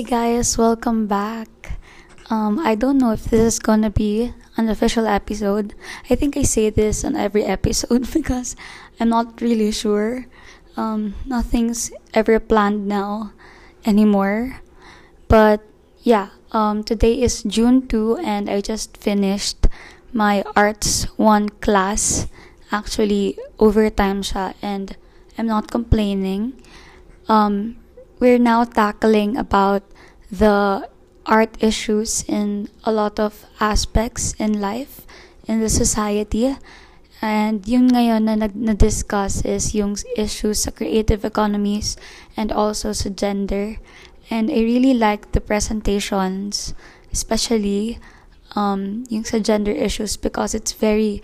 Hey guys, welcome back. Um, I don't know if this is gonna be an official episode. I think I say this on every episode because I'm not really sure. Um, nothing's ever planned now anymore. But yeah, um, today is June 2 and I just finished my Arts 1 class. Actually, overtime siya and I'm not complaining. Um, we're now tackling about the art issues in a lot of aspects in life, in the society. And yung ngayon na na-discuss is yung issues sa creative economies and also sa gender. And I really like the presentations, especially um, yung sa gender issues because it's very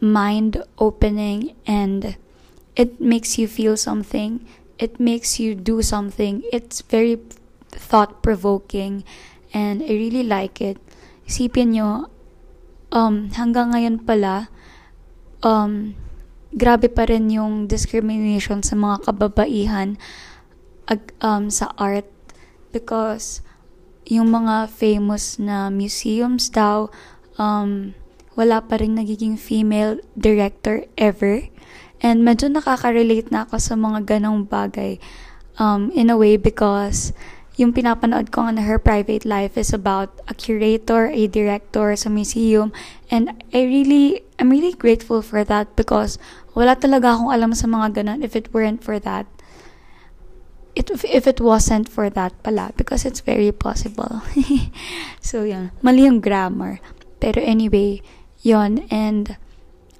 mind-opening and it makes you feel something it makes you do something. It's very thought provoking and I really like it. Isipin nyo, um, hanggang ngayon pala, um, grabe pa rin yung discrimination sa mga kababaihan ag, um, sa art because yung mga famous na museums daw, um, wala pa rin nagiging female director ever. And medyo nakaka-relate na ako sa mga ganong bagay um, in a way because yung pinapanood ko na her private life is about a curator, a director sa museum. And I really, I'm really grateful for that because wala talaga akong alam sa mga ganon if it weren't for that. It, if it wasn't for that pala because it's very possible. so, yun. Mali yung grammar. Pero anyway, yon And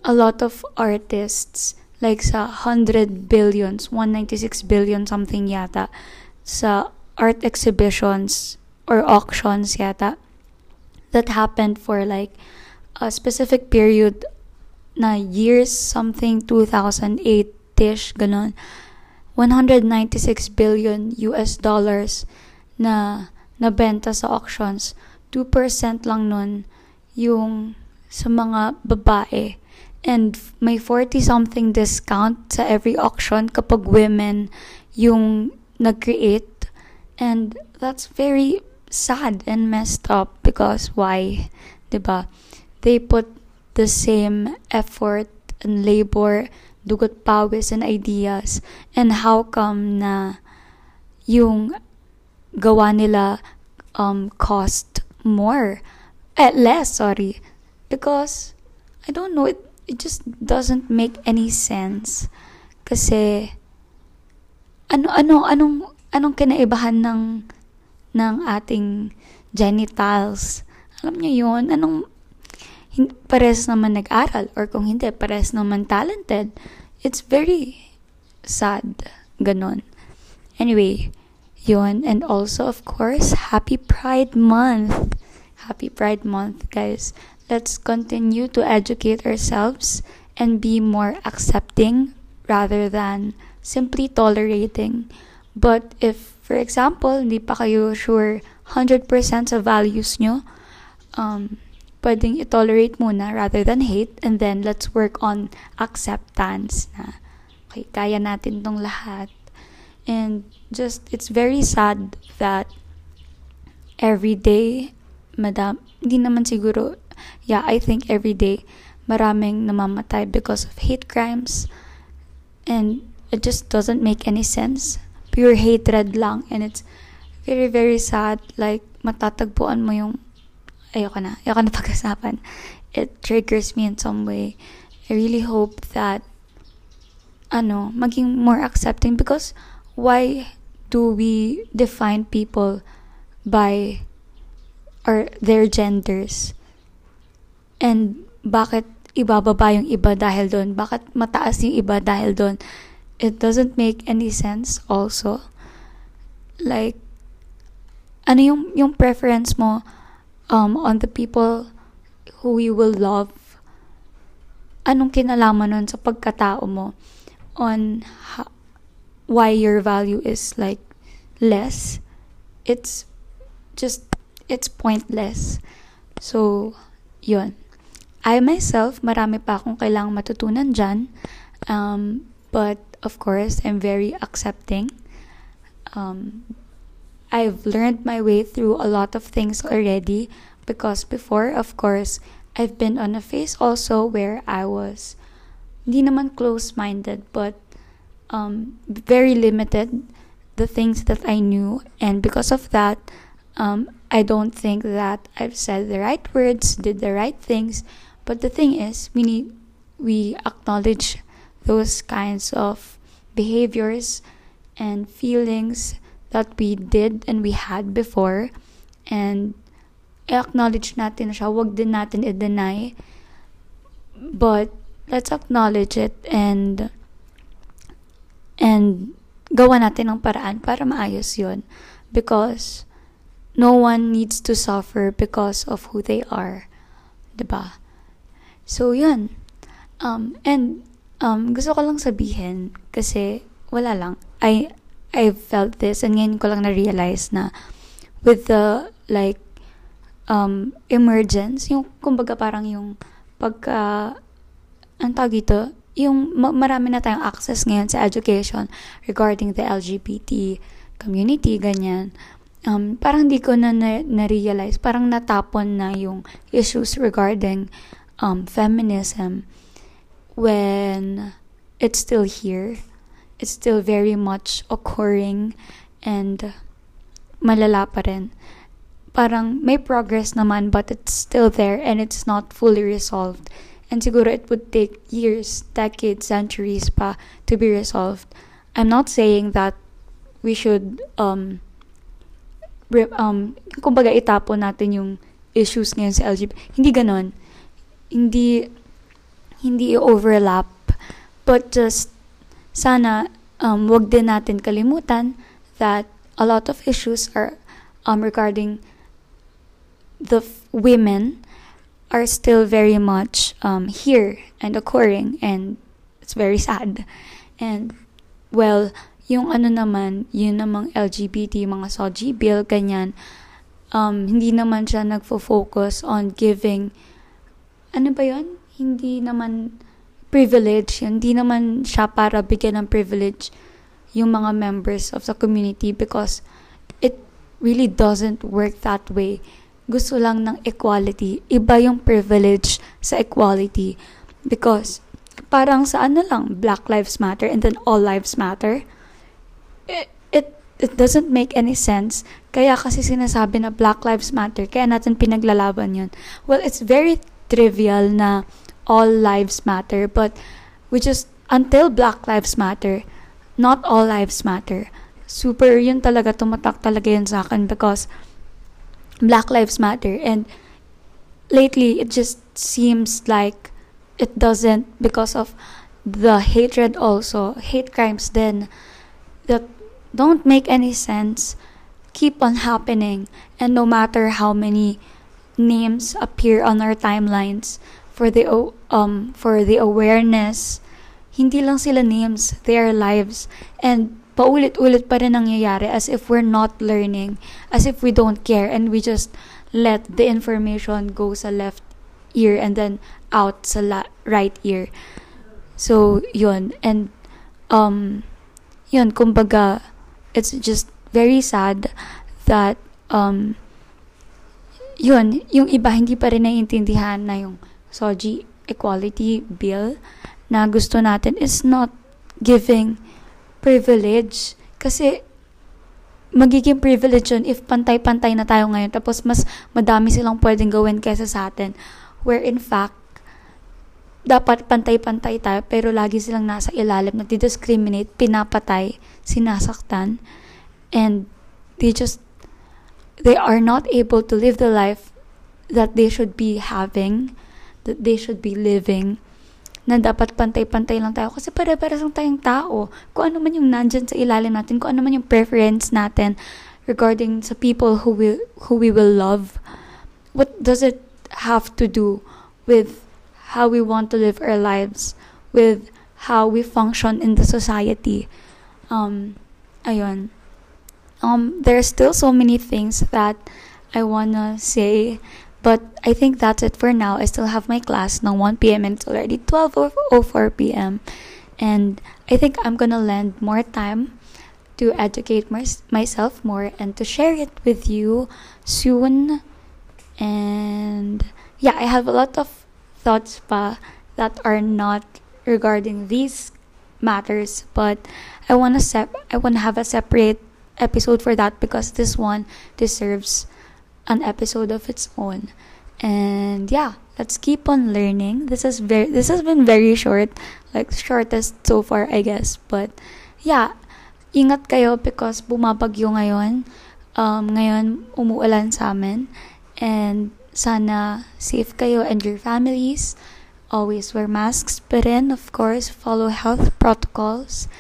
a lot of artists like sa 100 billions, 196 billion something yata sa art exhibitions or auctions yata that happened for like a specific period na years something 2008-ish ganon 196 billion US dollars na nabenta sa auctions. 2% lang nun yung sa mga babae And may 40-something discount sa every auction kapag women yung nag-create. And that's very sad and messed up because why? Diba? They put the same effort and labor, dugot pawis and ideas. And how come na yung gawa nila um, cost more? Eh, less, sorry. Because, I don't know, it, it just doesn't make any sense. Kasi, ano, ano, anong, anong kinaibahan ng, ng ating genitals? Alam niyo yun? Anong, pares naman nag-aral or kung hindi, pares naman talented. It's very sad. Ganon. Anyway, yun. And also, of course, Happy Pride Month. Happy Pride Month, guys. Let's continue to educate ourselves and be more accepting rather than simply tolerating. But if, for example, hindi pa kayo sure 100% sa values nyo, um, pwedeng i-tolerate muna rather than hate and then let's work on acceptance na okay, kaya natin tong lahat. And just, it's very sad that every day, madam, hindi naman siguro yeah, I think every day maraming namamatay because of hate crimes and it just doesn't make any sense. Pure hatred lang and it's very very sad like matatagpuan mo yung ayoko na, ayoko na pag-usapan. It triggers me in some way. I really hope that ano, maging more accepting because why do we define people by or their genders? And bakit ibababa yung iba dahil doon? Bakit mataas yung iba dahil doon? It doesn't make any sense also. Like, ano yung, yung preference mo um, on the people who you will love? Anong kinalaman nun sa pagkatao mo on ha- why your value is like less? It's just, it's pointless. So, yun. I myself, marami pa akong kailangang matutunan dyan. Um, but, of course, I'm very accepting. Um, I've learned my way through a lot of things already because before, of course, I've been on a phase also where I was hindi naman close-minded but um, very limited the things that I knew and because of that um, I don't think that I've said the right words did the right things but the thing is we need we acknowledge those kinds of behaviors and feelings that we did and we had before. And acknowledge natin siya wag din natin i-deny. But let's acknowledge it and and gawa natin ng paraan para maayos yun. Because no one needs to suffer because of who they are. 'di ba so yun. Um and um gusto ko lang sabihin kasi wala lang. I I felt this and ngayon ko lang na-realize na with the like um emergence yung kumbaga parang yung pagka ang tawag dito? Yung marami na tayong access ngayon sa education regarding the LGBT community ganyan. Um, parang di ko na, na na-realize parang natapon na yung issues regarding um, feminism when it's still here it's still very much occurring and malala pa rin. Parang may progress naman but it's still there and it's not fully resolved. And siguro it would take years, decades, centuries pa to be resolved. I'm not saying that we should um um kumbaga itapon natin yung issues ngayon sa LGBT. Hindi ganon. Hindi hindi overlap but just sana um, wag din natin kalimutan that a lot of issues are um, regarding the f- women are still very much um, here and occurring and it's very sad. And well yung ano naman yun namang LGBT mga SOGI bill ganyan um, hindi naman siya nagfo-focus on giving ano ba yun hindi naman privilege. Hindi naman siya para bigyan ng privilege yung mga members of the community because it really doesn't work that way. Gusto lang ng equality. Iba yung privilege sa equality. Because parang sa ano lang, Black Lives Matter and then All Lives Matter. It, it, it doesn't make any sense. Kaya kasi sinasabi na Black Lives Matter, kaya natin pinaglalaban yun. Well, it's very trivial na all lives matter, but we just, until Black Lives Matter, not all lives matter. Super, yun talaga, tumatak talaga yun sa akin because Black Lives Matter. And lately, it just seems like it doesn't because of the hatred also, hate crimes then that don't make any sense keep on happening and no matter how many names appear on our timelines for the um for the awareness. Hindi lang sila names they are lives. And paulit-ulit pa rin nangyayari as if we're not learning as if we don't care and we just let the information go sa left ear and then out sa la- right ear. So yun. And um yun kumbaga it's just very sad that um yun yung iba hindi pa rin naiintindihan na yung SOGI Equality Bill na gusto natin is not giving privilege. Kasi magiging privilege yun if pantay-pantay na tayo ngayon tapos mas madami silang pwedeng gawin kaysa sa atin. Where in fact, dapat pantay-pantay tayo pero lagi silang nasa ilalim, nagdi-discriminate, pinapatay, sinasaktan, and they just, they are not able to live the life that they should be having that they should be living na dapat pantay-pantay lang tayo kasi pare-pares lang tayong tao. Kung ano man yung nandyan sa ilalim natin, kung ano man yung preference natin regarding sa people who will who we will love, what does it have to do with how we want to live our lives, with how we function in the society? Um, ayun. Um, there are still so many things that I wanna say But I think that's it for now. I still have my class now 1 p.m. and it's already 12:04 p.m. And I think I'm gonna lend more time to educate my, myself more and to share it with you soon. And yeah, I have a lot of thoughts pa that are not regarding these matters, but I want to sep- I want to have a separate episode for that because this one deserves an episode of its own. And yeah, let's keep on learning. This is very this has been very short, like shortest so far, I guess. But yeah, ingat kayo because bumabagyo ngayon. Um, ngayon umuulan sa amin. And sana safe kayo and your families. Always wear masks, but then of course follow health protocols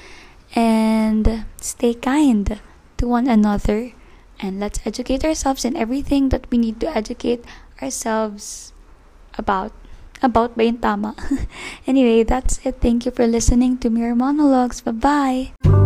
and stay kind to one another. And let's educate ourselves in everything that we need to educate ourselves about. About ba yung tama? anyway, that's it. Thank you for listening to Mirror Monologues. Bye-bye!